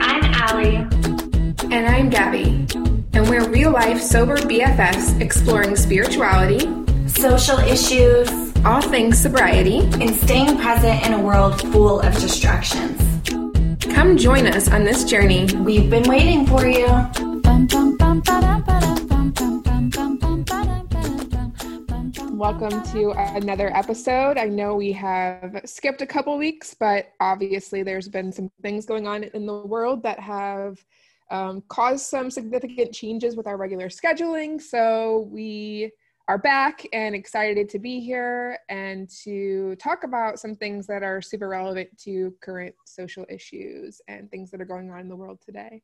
Ally. And I'm Gaby. And we're real life sober BFFs exploring spirituality, social issues, all things sobriety, and staying present in a world full of distractions. Come join us on this journey. We've been waiting for you. Welcome to another episode. I know we have skipped a couple weeks, but obviously there's been some things going on in the world that have um, caused some significant changes with our regular scheduling. So we are back and excited to be here and to talk about some things that are super relevant to current social issues and things that are going on in the world today.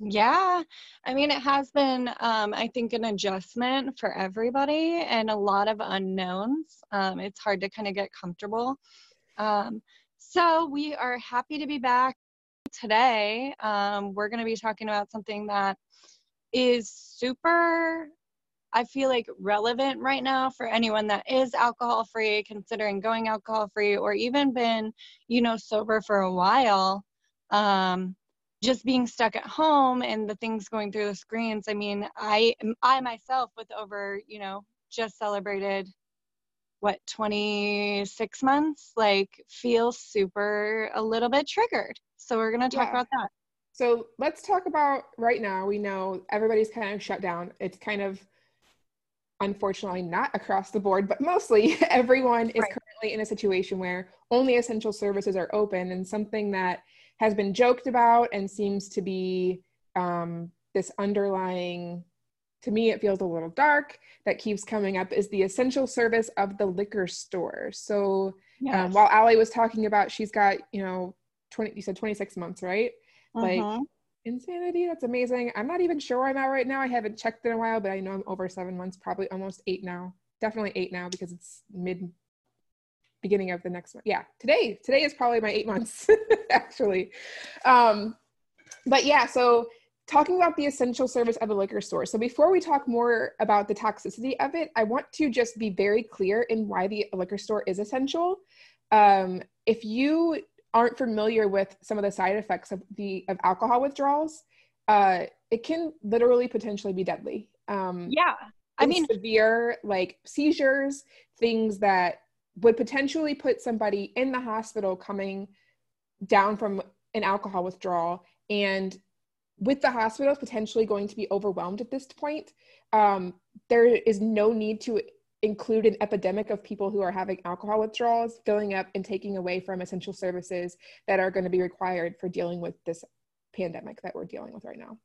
Yeah, I mean, it has been, um, I think, an adjustment for everybody and a lot of unknowns. Um, it's hard to kind of get comfortable. Um, so, we are happy to be back today. Um, we're going to be talking about something that is super, I feel like, relevant right now for anyone that is alcohol free, considering going alcohol free, or even been, you know, sober for a while. Um, just being stuck at home and the things going through the screens i mean i i myself with over you know just celebrated what 26 months like feel super a little bit triggered so we're going to talk yeah. about that so let's talk about right now we know everybody's kind of shut down it's kind of unfortunately not across the board but mostly everyone is right. currently in a situation where only essential services are open and something that has been joked about and seems to be um, this underlying to me it feels a little dark that keeps coming up is the essential service of the liquor store. So um, yes. um, while Ally was talking about she's got you know 20 you said 26 months right? Uh-huh. like insanity that's amazing. I'm not even sure where i'm at right now. I haven't checked in a while but i know i'm over seven months probably almost eight now. Definitely eight now because it's mid beginning of the next month. Yeah, today today is probably my eight months actually. Um, but yeah, so talking about the essential service of a liquor store. So before we talk more about the toxicity of it, I want to just be very clear in why the liquor store is essential. Um, if you aren't familiar with some of the side effects of the of alcohol withdrawals, uh, it can literally potentially be deadly. Um, yeah, I mean severe like seizures, things that would potentially put somebody in the hospital coming down from an alcohol withdrawal. And with the hospitals potentially going to be overwhelmed at this point um, there is no need to include an epidemic of people who are having alcohol withdrawals filling up and taking away from essential services that are going to be required for dealing with this pandemic that we're dealing with right now.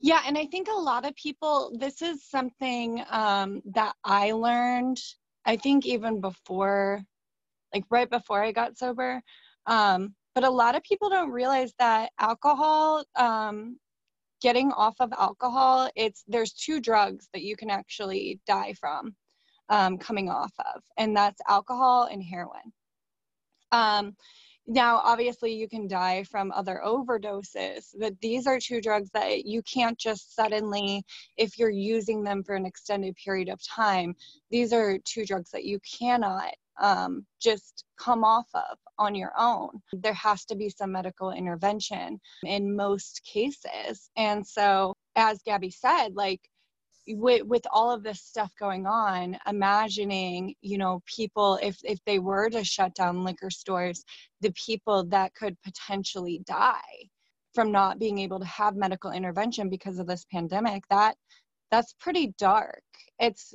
Yeah and i think a lot of people this is something um, that i learned I think even before, like right before I got sober. Um, but a lot of people don't realize that alcohol, um, getting off of alcohol, it's there's two drugs that you can actually die from um, coming off of, and that's alcohol and heroin. Now, obviously, you can die from other overdoses, but these are two drugs that you can't just suddenly, if you're using them for an extended period of time, these are two drugs that you cannot um, just come off of on your own. There has to be some medical intervention in most cases. And so, as Gaby said, like with with all of this stuff going on imagining you know people if if they were to shut down liquor stores the people that could potentially die from not being able to have medical intervention because of this pandemic that that's pretty dark. It's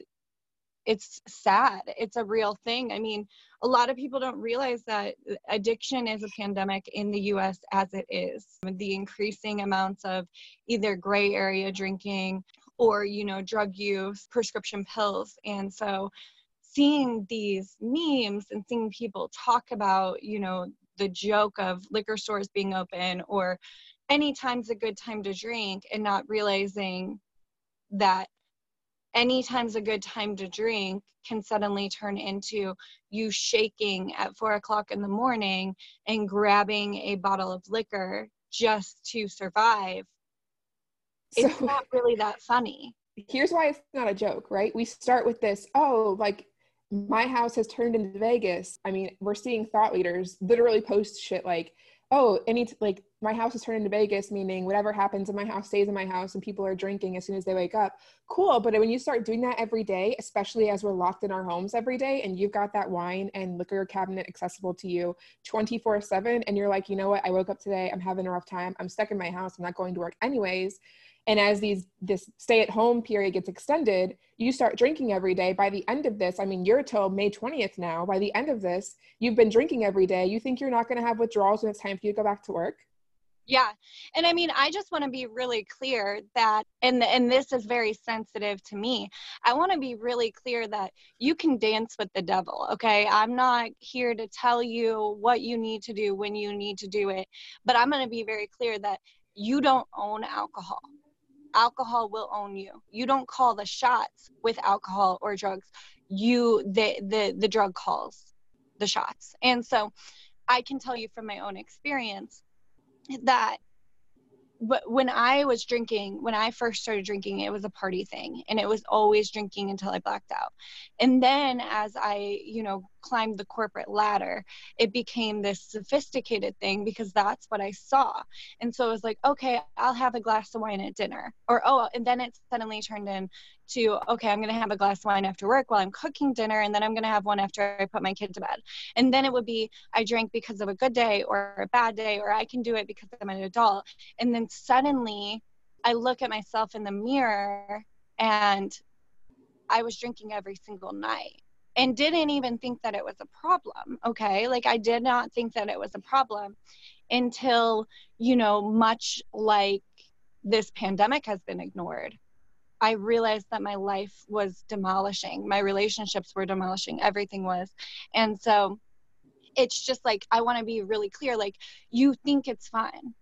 it's sad. It's a real thing. I mean a lot of people don't realize that addiction is a pandemic in the US as it is. The increasing amounts of either gray area drinking or you know drug use prescription pills. And so seeing these memes and seeing people talk about you know the joke of liquor stores being open or any time's a good time to drink and not realizing that any time's a good time to drink can suddenly turn into you shaking at four o'clock in the morning and grabbing a bottle of liquor just to survive it's so, not really that funny. here's why it's not a joke, right? We start with this, oh, like my house has turned into Vegas. I mean, we're seeing thought leaders literally post shit like, oh, any like my house is turned into Vegas, meaning whatever happens in my house stays in my house and people are drinking as soon as they wake up. Cool. But when you start doing that every day, especially as we're locked in our homes every day and you've got that wine and liquor cabinet accessible to you 24 7, and you're like, you know what, I woke up today, I'm having a rough time, I'm stuck in my house, I'm not going to work. Anyways and as these this stay at home period gets extended you start drinking every day. By the end of this i mean you're till may 20th now. By the end of this you've been drinking every day. You think you're not going to have withdrawals when it's time for you to go back to work yeah. And i mean i just want to be really clear that and and this is very sensitive to me i want to be really clear that you can dance with the devil okay? I'm not here to tell you what you need to do when you need to do it but i'm going to be very clear that you don't own alcohol. Alcohol will own you. You don't call the shots with alcohol or drugs. You the the the drug calls the shots. And so i can tell you from my own experience that but when I was drinking, when I first started drinking, it was a party thing and it was always drinking until I blacked out. And then as I, you know, climbed the corporate ladder, it became this sophisticated thing because that's what I saw. And so it was like, okay, I'll have a glass of wine at dinner. Or, oh, and then it suddenly turned into, okay, I'm going to have a glass of wine after work while I'm cooking dinner. And then I'm going to have one after I put my kid to bed. And then it would be, I drank because of a good day or a bad day, or I can do it because I'm an adult. And then suddenly I look at myself in the mirror and I was drinking every single night and didn't even think that it was a problem. Okay. Like I did not think that it was a problem until, you know, much like this pandemic has been ignored. I realized that my life was demolishing. My relationships were demolishing. Everything was. And so it's just like, I want to be really clear like, you think it's fine.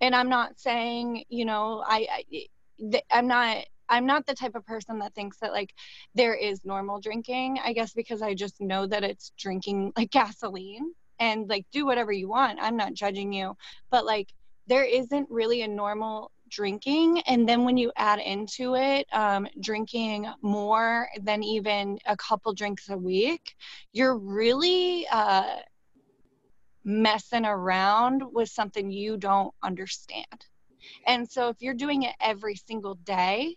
And I'm not saying, you know, I, I I'm not I'm not the type of person that thinks that like there is normal drinking, I guess because I just know that it's drinking like gasoline and like do whatever you want. I'm not judging you, but like there isn't really a normal drinking. And then when you add into it um, drinking more than even a couple drinks a week you're really uh, messing around with something you don't understand. And so if you're doing it every single day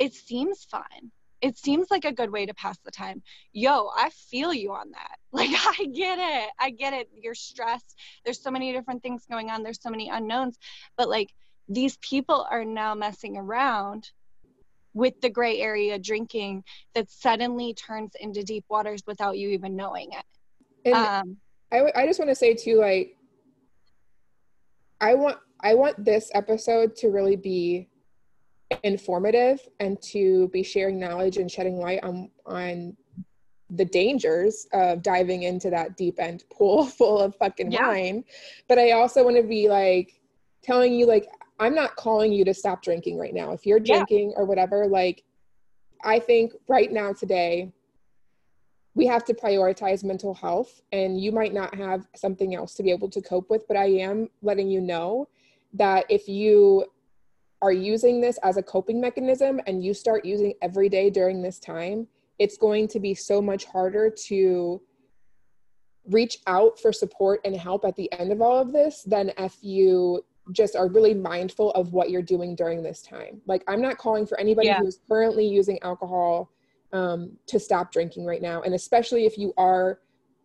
it seems fine. It seems like a good way to pass the time. Yo, I feel you on that. Like, I get it. I get it. You're stressed. There's so many different things going on. There's so many unknowns. But, like, these people are now messing around with the gray area drinking that suddenly turns into deep waters without you even knowing it. And um, I, w- I just want to say, too, like, I want I want this episode to really be informative and to be sharing knowledge and shedding light on on the dangers of diving into that deep end pool full of fucking yeah. wine but i also want to be like telling you like i'm not calling you to stop drinking right now if you're drinking yeah. or whatever like i think right now today we have to prioritize mental health and you might not have something else to be able to cope with but i am letting you know that if you are using this as a coping mechanism and you start using every day during this time, it's going to be so much harder to reach out for support and help at the end of all of this than if you just are really mindful of what you're doing during this time. Like, I'm not calling for anybody yeah. who's currently using alcohol um, to stop drinking right now. And especially if you are,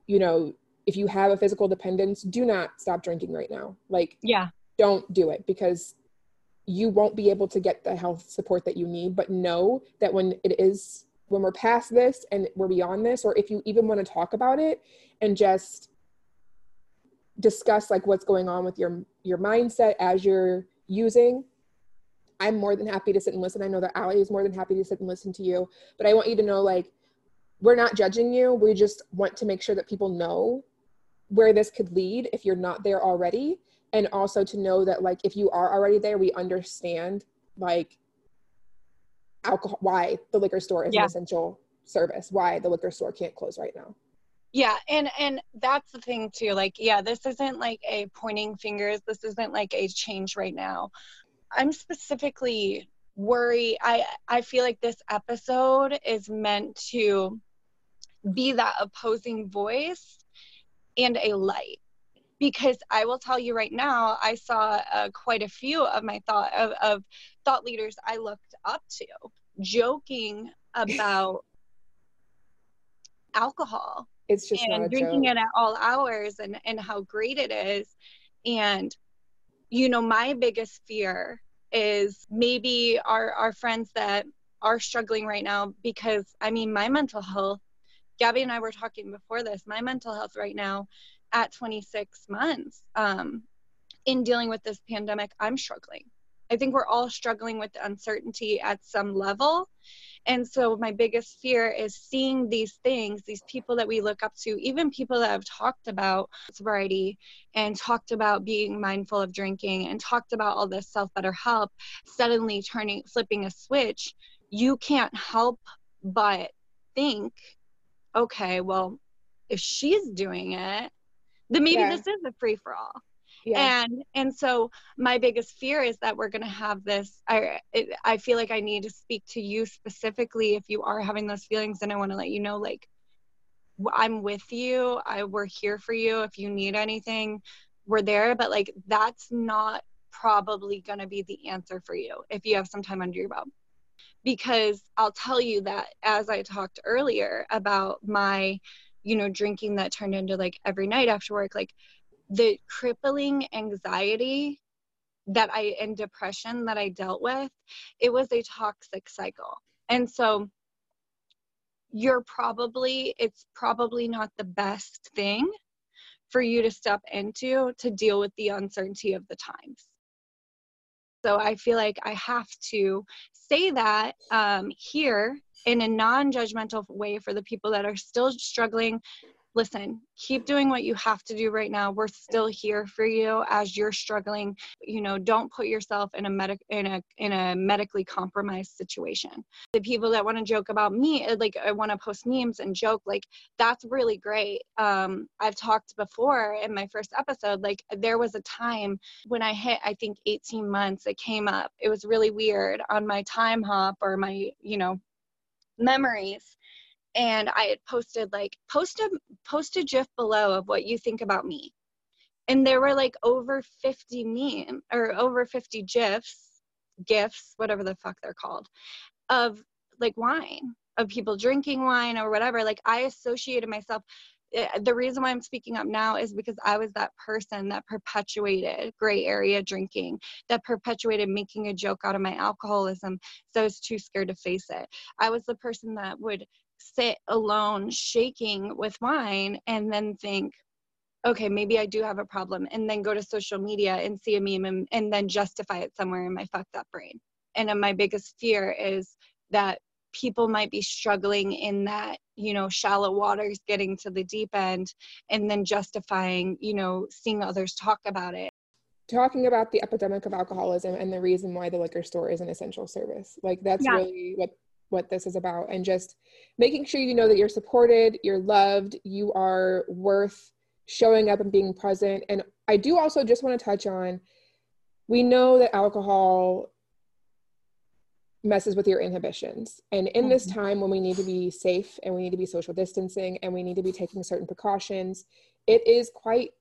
you know, if you have a physical dependence, do not stop drinking right now. Like, yeah, don't do it because you won't be able to get the health support that you need but know that when it is when we're past this and we're beyond this or if you even want to talk about it and just discuss like what's going on with your your mindset as you're using i'm more than happy to sit and listen. I know that Ally is more than happy to sit and listen to you but i want you to know like we're not judging you. We just want to make sure that people know where this could lead if you're not there already and also to know that like if you are already there we understand like alcohol why the liquor store is yeah. an essential service why the liquor store can't close right now. Yeah and and that's the thing too like yeah this isn't like a pointing fingers this isn't like a change right now. I'm specifically worry i i feel like this episode is meant to be that opposing voice and a light because i will tell you right now i saw uh, quite a few of my thought of, of thought leaders i looked up to joking about alcohol it's just and drinking it at all hours and and how great it is. And you know my biggest fear is maybe our our friends that are struggling right now because i mean my mental health Gaby and i were talking before this my mental health right now at 26 months um, in dealing with this pandemic i'm struggling. I think we're all struggling with uncertainty at some level. And so my biggest fear is seeing these things, these people that we look up to, even people that have talked about sobriety and talked about being mindful of drinking and talked about all this self better help, suddenly turning, flipping a switch, you can't help but think, okay, well, if she's doing it, then maybe yeah. this is a free for all yeah. and and so my biggest fear is that we're going to have this i it, i feel like i need to speak to you specifically if you are having those feelings and i want to let you know like i'm with you i we're here for you if you need anything we're there but like that's not probably going to be the answer for you if you have some time under your belt because i'll tell you that as i talked earlier about my you know drinking that turned into like every night after work like the crippling anxiety that I and depression that I dealt with, it was a toxic cycle. And so you're probably it's probably not the best thing for you to step into to deal with the uncertainty of the times. So I feel like I have to say that um, here in a non judgmental way for the people that are still struggling listen, keep doing what you have to do right now. We're still here for you as you're struggling. You know, don't put yourself in a medic in a in a medically compromised situation. The people that want to joke about me, uh, like I want to post memes and joke, like that's really great. Um, I've talked before in my first episode, like there was a time when I hit, I think 18 months, it came up. It was really weird on my time hop or my, you know, memories and I had posted like post a post a gif below of what you think about me. And there were like over 50 meme or over 50 gifs, gifs, whatever the fuck they're called, of like wine, of people drinking wine or whatever. Like I associated myself eh, the reason why I'm speaking up now is because I was that person that perpetuated gray area drinking, that perpetuated making a joke out of my alcoholism. So I was too scared to face it. I was the person that would sit alone shaking with wine and then think okay maybe i do have a problem and then go to social media and see a meme and, and then justify it somewhere in my fucked up brain. And my biggest fear is that people might be struggling in that you know shallow waters getting to the deep end and then justifying you know seeing others talk about it. Talking about the epidemic of alcoholism and the reason why the liquor store is an essential service. Like that's yeah. really what what this is about and just making sure you know that you're supported, you're loved, you are worth showing up and being present. And I do also just want to touch on we know that alcohol messes with your inhibitions. And in this mm-hmm. time when we need to be safe and we need to be social distancing and we need to be taking certain precautions, it is quite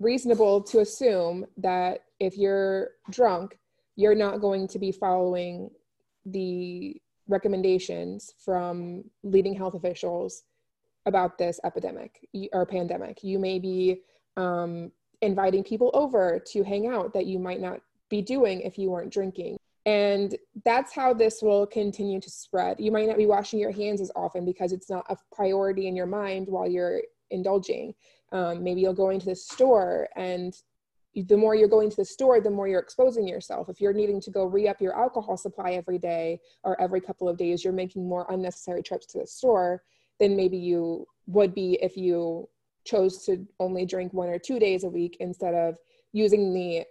reasonable to assume that if you're drunk, you're not going to be following the recommendations from leading health officials about this epidemic or pandemic. You may be um, inviting people over to hang out that you might not be doing if you weren't drinking. And that's how this will continue to spread. You might not be washing your hands as often because it's not a priority in your mind while you're indulging. Um, maybe you'll go into the store and the more you're going to the store, the more you're exposing yourself. If you're needing to go re up your alcohol supply every day or every couple of days, you're making more unnecessary trips to the store than maybe you would be if you chose to only drink one or two days a week instead of using the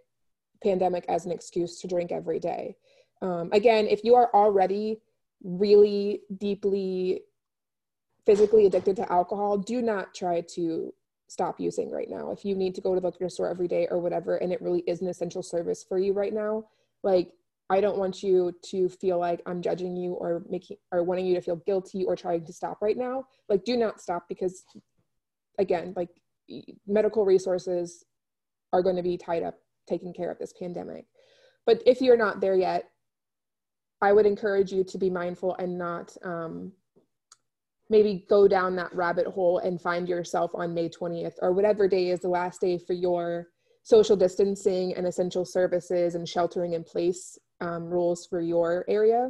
pandemic as an excuse to drink every day. Um, again, if you are already really deeply physically addicted to alcohol, do not try to stop using right now. If you need to go to the liquor store every day or whatever, and it really is an essential service for you right now, like I don't want you to feel like I'm judging you or making or wanting you to feel guilty or trying to stop right now. Like, do not stop because, again, like medical resources are going to be tied up taking care of this pandemic. But if you're not there yet, I would encourage you to be mindful and not um, maybe go down that rabbit hole and find yourself on May 20th or whatever day is the last day for your social distancing and essential services and sheltering in place um, rules for your area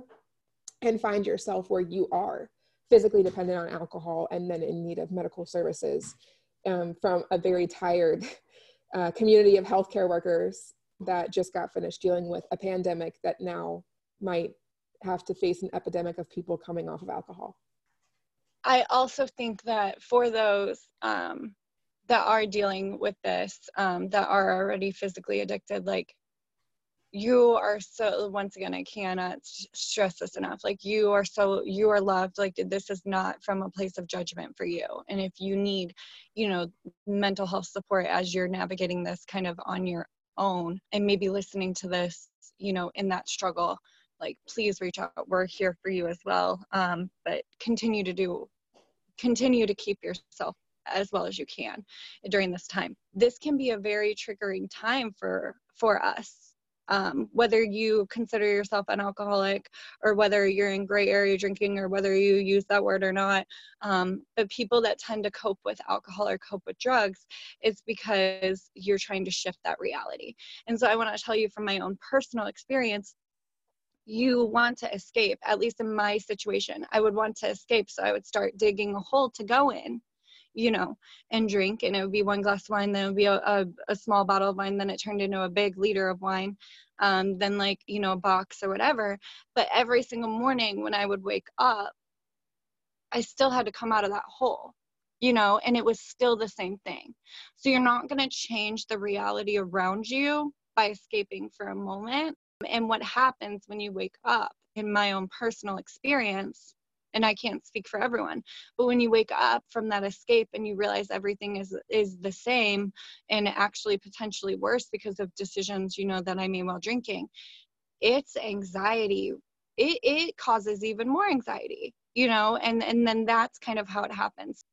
and find yourself where you are physically dependent on alcohol and then in need of medical services um, from a very tired uh, community of healthcare workers that just got finished dealing with a pandemic that now might have to face an epidemic of people coming off of alcohol. I also think that for those um, that are dealing with this, um, that are already physically addicted, like you are so once again i cannot stress this enough. Like you are so you are loved. Like this is not from a place of judgment for you. And if you need you know mental health support as you're navigating this kind of on your own and maybe listening to this you know in that struggle like please reach out. We're here for you as well. Um, but continue to do continue to keep yourself as well as you can during this time this can be a very triggering time for for us um, whether you consider yourself an alcoholic or whether you're in gray area drinking or whether you use that word or not. Um, but people that tend to cope with alcohol or cope with drugs, it's because you're trying to shift that reality. And so I want to tell you from my own personal experience. You want to escape, at least in my situation. I would want to escape, so I would start digging a hole to go in you know, and drink. And it would be one glass of wine, then it would be a, a, a small bottle of wine, then it turned into a big liter of wine, um, then like, you know, a box or whatever. But every single morning when I would wake up, I still had to come out of that hole, you know, and it was still the same thing. So you're not going to change the reality around you by escaping for a moment. And what happens when you wake up, in my own personal experience, and I can't speak for everyone. But when you wake up from that escape and you realize everything is is the same and actually potentially worse because of decisions you know that I made while drinking, it's anxiety. It it causes even more anxiety, you know, and and then that's kind of how it happens.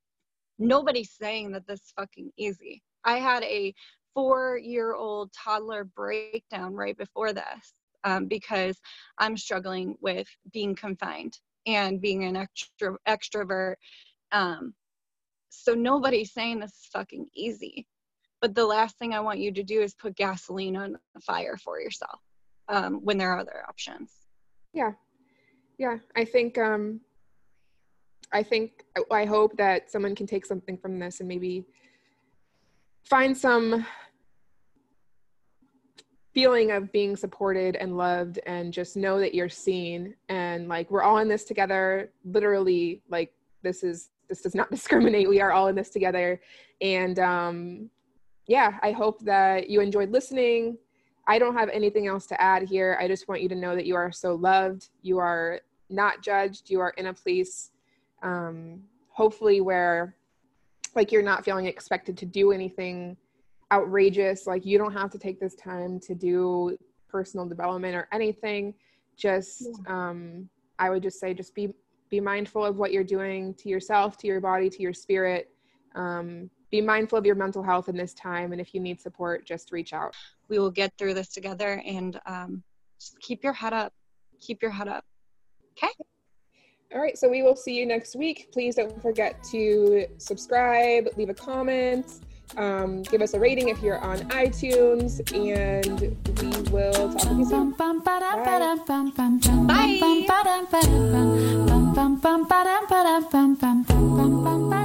Nobody's saying that this is fucking easy. I had a four year old toddler breakdown right before this um, because I'm struggling with being confined and being an extrovert. Um, so nobody's saying this is fucking easy. But the last thing I want you to do is put gasoline on the fire for yourself um, when there are other options. Yeah, yeah. I think um, I think I hope that someone can take something from this and maybe find some feeling of being supported and loved and just know that you're seen. And like we're all in this together. Literally like this is this does not discriminate. We are all in this together. And um yeah i hope that you enjoyed listening. I don't have anything else to add here. I just want you to know that you are so loved. You are not judged. You are in a place um hopefully where like you're not feeling expected to do anything outrageous like you don't have to take this time to do personal development or anything. Just um, i would just say just be be mindful of what you're doing to yourself to your body to your spirit. Um, be mindful of your mental health in this time and if you need support just reach out. We will get through this together and um, just keep your head up. Keep your head up. Okay? All right so we will see you next week. Please don't forget to subscribe leave a comment um, give us a rating if you're on iTunes, and we will talk to you soon. Bye. Bye.